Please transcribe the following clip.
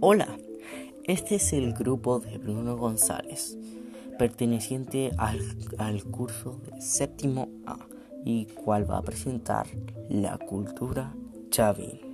Hola, este es el grupo de Bruno González, perteneciente al, curso de séptimo A y cual va a presentar la cultura chavín.